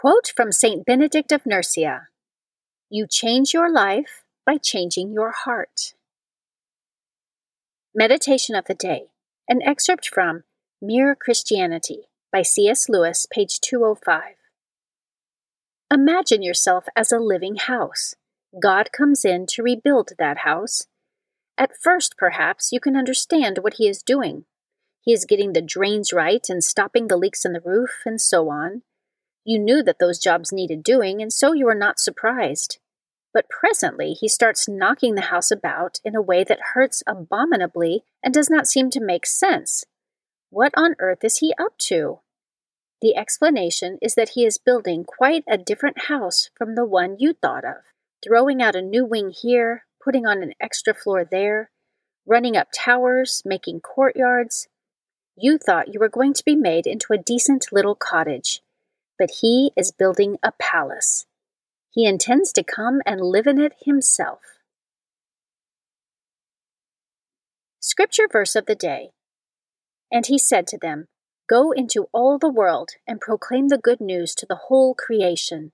Quote from St. Benedict of Nursia You change your life by changing your heart. Meditation of the Day, an excerpt from Mere Christianity by C.S. Lewis, page 205. Imagine yourself as a living house. God comes in to rebuild that house. At first, perhaps, you can understand what He is doing. He is getting the drains right and stopping the leaks in the roof, and so on. You knew that those jobs needed doing, and so you were not surprised. But presently he starts knocking the house about in a way that hurts abominably and does not seem to make sense. What on earth is he up to? The explanation is that he is building quite a different house from the one you thought of, throwing out a new wing here, putting on an extra floor there, running up towers, making courtyards. You thought you were going to be made into a decent little cottage but he is building a palace. He intends to come and live in it himself. Scripture verse of the day And he said to them, Go into all the world and proclaim the good news to the whole creation.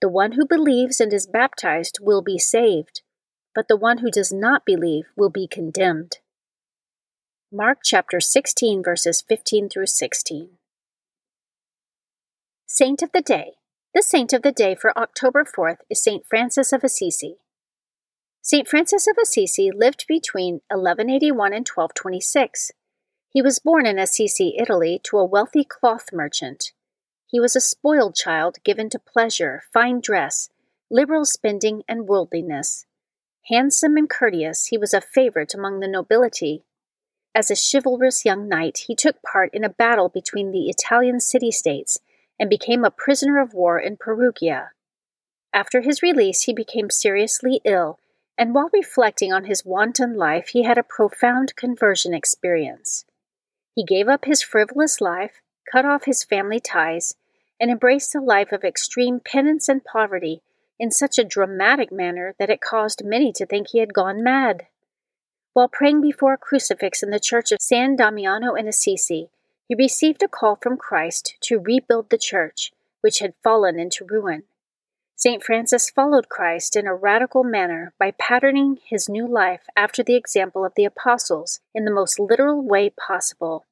The one who believes and is baptized will be saved, but the one who does not believe will be condemned. Mark chapter 16, verses 15 through 16. Saint of the Day. The saint of the day for October 4th is Saint Francis of Assisi. Saint Francis of Assisi lived between 1181 and 1226. He was born in Assisi, Italy, to a wealthy cloth merchant. He was a spoiled child given to pleasure, fine dress, liberal spending, and worldliness. Handsome and courteous, he was a favorite among the nobility. As a chivalrous young knight, he took part in a battle between the Italian city states and became a prisoner of war in Perugia. After his release, he became seriously ill, and while reflecting on his wanton life, he had a profound conversion experience. He gave up his frivolous life, cut off his family ties, and embraced a life of extreme penance and poverty in such a dramatic manner that it caused many to think he had gone mad. While praying before a crucifix in the church of San Damiano in Assisi, he received a call from Christ to rebuild the church, which had fallen into ruin. St. Francis followed Christ in a radical manner by patterning his new life after the example of the apostles in the most literal way possible.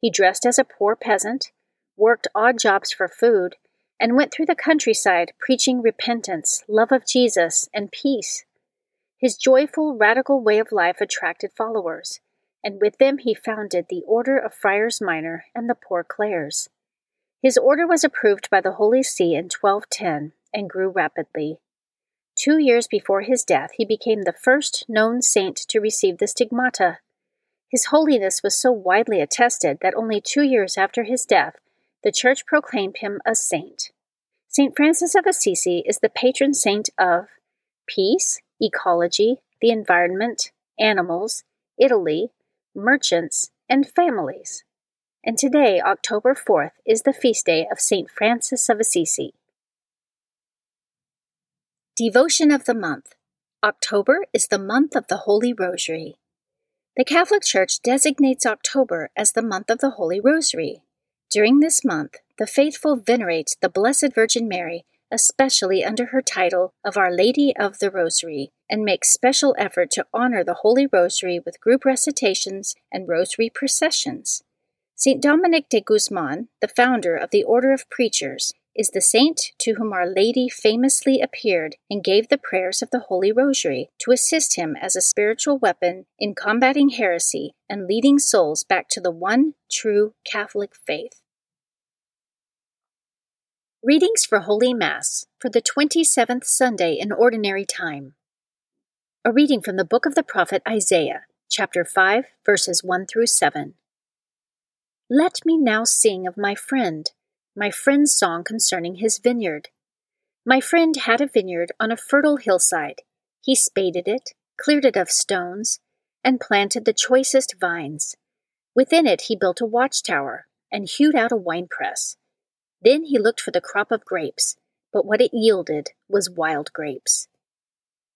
He dressed as a poor peasant, worked odd jobs for food, and went through the countryside preaching repentance, love of Jesus, and peace. His joyful, radical way of life attracted followers and with them he founded the Order of Friars Minor and the Poor Clares. His order was approved by the Holy See in 1210 and grew rapidly. Two years before his death, he became the first known saint to receive the stigmata. His holiness was so widely attested that only two years after his death, the Church proclaimed him a saint. St. Francis of Assisi is the patron saint of peace, ecology, the environment, animals, Italy, merchants, and families. And today, October 4th, is the feast day of St. Francis of Assisi. Devotion of the Month October is the month of the Holy Rosary. The Catholic Church designates October as the month of the Holy Rosary. During this month, the faithful venerate the Blessed Virgin Mary, especially under her title of Our Lady of the Rosary, and make special effort to honor the Holy Rosary with group recitations and rosary processions. St. Dominic de Guzman, the founder of the Order of Preachers, is the saint to whom Our Lady famously appeared and gave the prayers of the Holy Rosary to assist him as a spiritual weapon in combating heresy and leading souls back to the one true Catholic faith. Readings for Holy Mass for the 27th Sunday in Ordinary Time. A reading from the book of the prophet Isaiah, chapter 5, verses 1 through 7. Let me now sing of my friend, my friend's song concerning his vineyard. My friend had a vineyard on a fertile hillside. He spaded it, cleared it of stones, and planted the choicest vines. Within it he built a watchtower and hewed out a winepress then he looked for the crop of grapes, but what it yielded was wild grapes.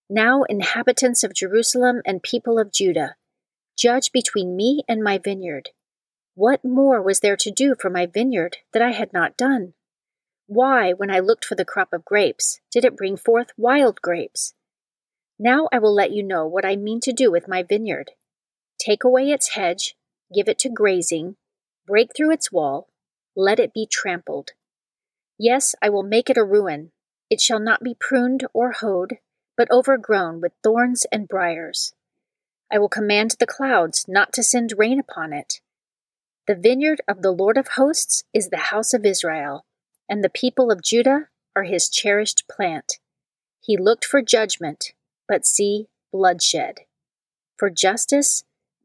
Now, inhabitants of Jerusalem and people of Judah, judge between me and my vineyard. What more was there to do for my vineyard that I had not done? Why, when I looked for the crop of grapes, did it bring forth wild grapes? Now I will let you know what I mean to do with my vineyard. Take away its hedge, give it to grazing, break through its wall, let it be trampled. Yes, I will make it a ruin. It shall not be pruned or hoed, but overgrown with thorns and briers. I will command the clouds not to send rain upon it. The vineyard of the Lord of hosts is the house of Israel, and the people of Judah are his cherished plant. He looked for judgment, but see bloodshed. For justice,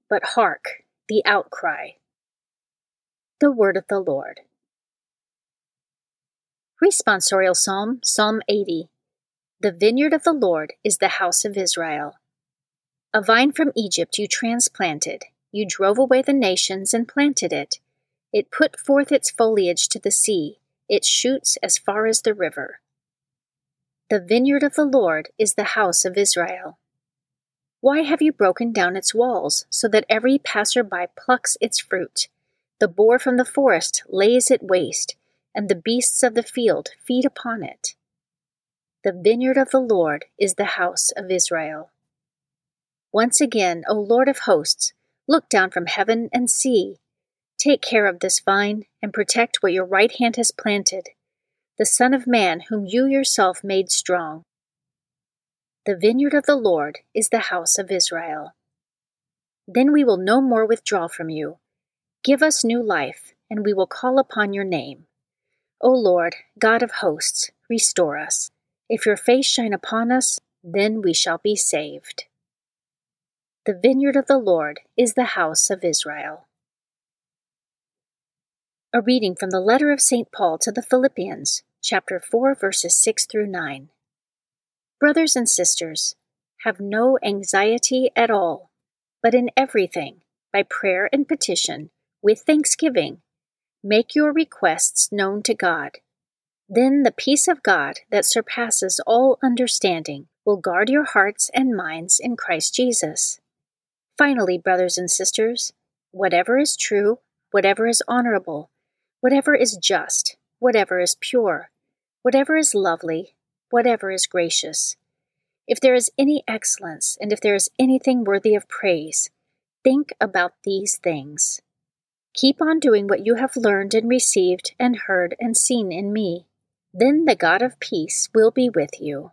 but hark, the outcry. The word of the Lord. Responsorial Psalm, Psalm 80. The vineyard of the Lord is the house of Israel. A vine from Egypt you transplanted. You drove away the nations and planted it. It put forth its foliage to the sea, its shoots as far as the river. The vineyard of the Lord is the house of Israel. Why have you broken down its walls, so that every passer by plucks its fruit? The boar from the forest lays it waste, and the beasts of the field feed upon it. The vineyard of the Lord is the house of Israel. Once again, O Lord of hosts, look down from heaven and see. Take care of this vine and protect what your right hand has planted, the Son of Man whom you yourself made strong. The vineyard of the Lord is the house of Israel. Then we will no more withdraw from you Give us new life, and we will call upon your name. O Lord, God of hosts, restore us. If your face shine upon us, then we shall be saved. The vineyard of the Lord is the house of Israel. A reading from the letter of St. Paul to the Philippians, chapter 4, verses 6 through 9. Brothers and sisters, have no anxiety at all, but in everything, by prayer and petition, with thanksgiving, make your requests known to God. Then the peace of God that surpasses all understanding will guard your hearts and minds in Christ Jesus. Finally, brothers and sisters, whatever is true, whatever is honorable, whatever is just, whatever is pure, whatever is lovely, whatever is gracious, if there is any excellence and if there is anything worthy of praise, think about these things. Keep on doing what you have learned and received and heard and seen in me. Then the God of peace will be with you.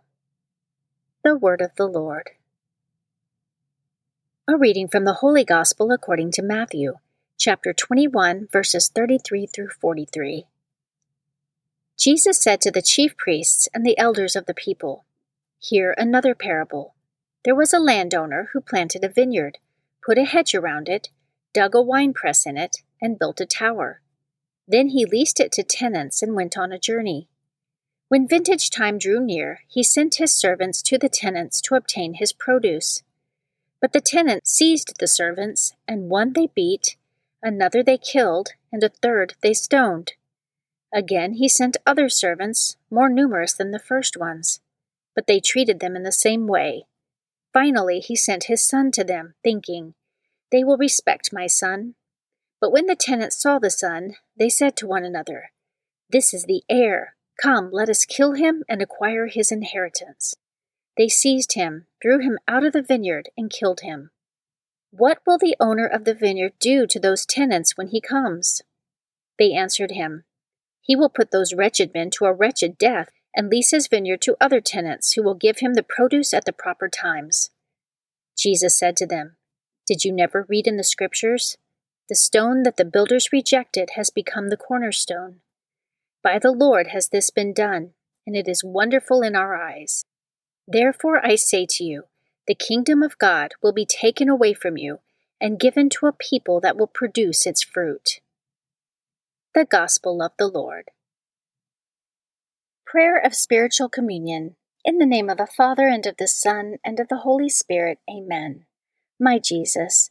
The Word of the Lord. A reading from the Holy Gospel according to Matthew, chapter 21, verses 33 through 43. Jesus said to the chief priests and the elders of the people, Hear another parable. There was a landowner who planted a vineyard, put a hedge around it, dug a winepress in it, and built a tower. Then he leased it to tenants and went on a journey. When vintage time drew near, he sent his servants to the tenants to obtain his produce. But the tenants seized the servants, and one they beat, another they killed, and a third they stoned. Again he sent other servants, more numerous than the first ones, but they treated them in the same way. Finally he sent his son to them, thinking, They will respect my son. But when the tenants saw the son, they said to one another, This is the heir. Come, let us kill him and acquire his inheritance. They seized him, threw him out of the vineyard, and killed him. What will the owner of the vineyard do to those tenants when he comes? They answered him, he will put those wretched men to a wretched death and lease his vineyard to other tenants who will give him the produce at the proper times. Jesus said to them, Did you never read in the Scriptures? The stone that the builders rejected has become the cornerstone. By the Lord has this been done, and it is wonderful in our eyes. Therefore I say to you, the kingdom of God will be taken away from you and given to a people that will produce its fruit. The Gospel of the Lord. Prayer of Spiritual Communion. In the name of the Father, and of the Son, and of the Holy Spirit. Amen. My Jesus,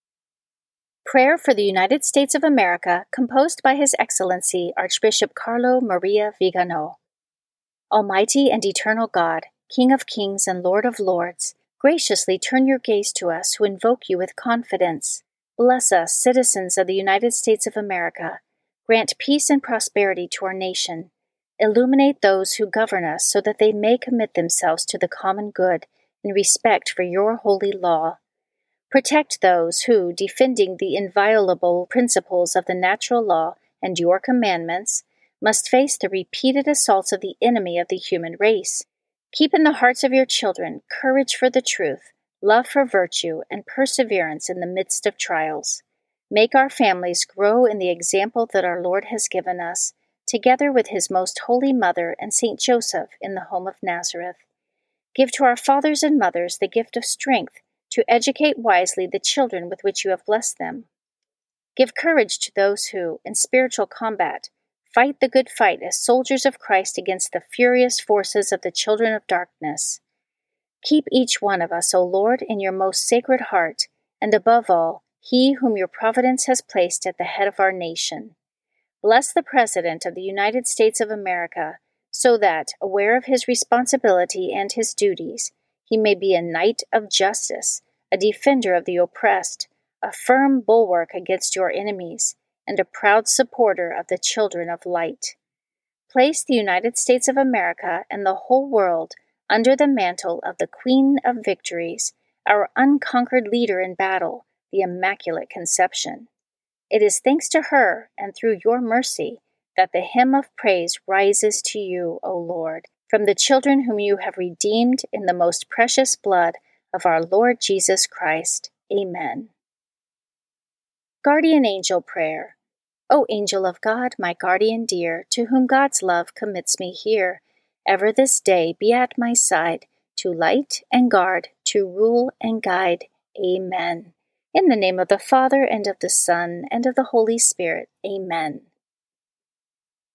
Prayer for the United States of America, composed by His Excellency Archbishop Carlo Maria Vigano. Almighty and eternal God, King of kings and Lord of lords, graciously turn your gaze to us who invoke you with confidence. Bless us, citizens of the United States of America. Grant peace and prosperity to our nation Illuminate those who govern us so that they may commit themselves to the common good in respect for your holy law. Protect those who, defending the inviolable principles of the natural law and your commandments, must face the repeated assaults of the enemy of the human race. Keep in the hearts of your children courage for the truth, love for virtue, and perseverance in the midst of trials. Make our families grow in the example that our Lord has given us together with his most holy mother and Saint Joseph in the home of Nazareth. Give to our fathers and mothers the gift of strength to educate wisely the children with which you have blessed them. Give courage to those who, in spiritual combat, fight the good fight as soldiers of Christ against the furious forces of the children of darkness. Keep each one of us, O Lord, in your most sacred heart, and above all, he whom your providence has placed at the head of our nation. Bless the President of the United States of America, so that, aware of his responsibility and his duties, he may be a knight of justice, a defender of the oppressed, a firm bulwark against your enemies, and a proud supporter of the children of light. Place the United States of America and the whole world under the mantle of the Queen of Victories, our unconquered leader in battle, the Immaculate Conception. It is thanks to her and through your mercy that the hymn of praise rises to you, O Lord, from the children whom you have redeemed in the most precious blood of our Lord Jesus Christ. Amen. Guardian Angel Prayer. O angel of God, my guardian dear, to whom God's love commits me here, ever this day be at my side, to light and guard, to rule and guide. Amen. In the name of the Father, and of the Son, and of the Holy Spirit. Amen.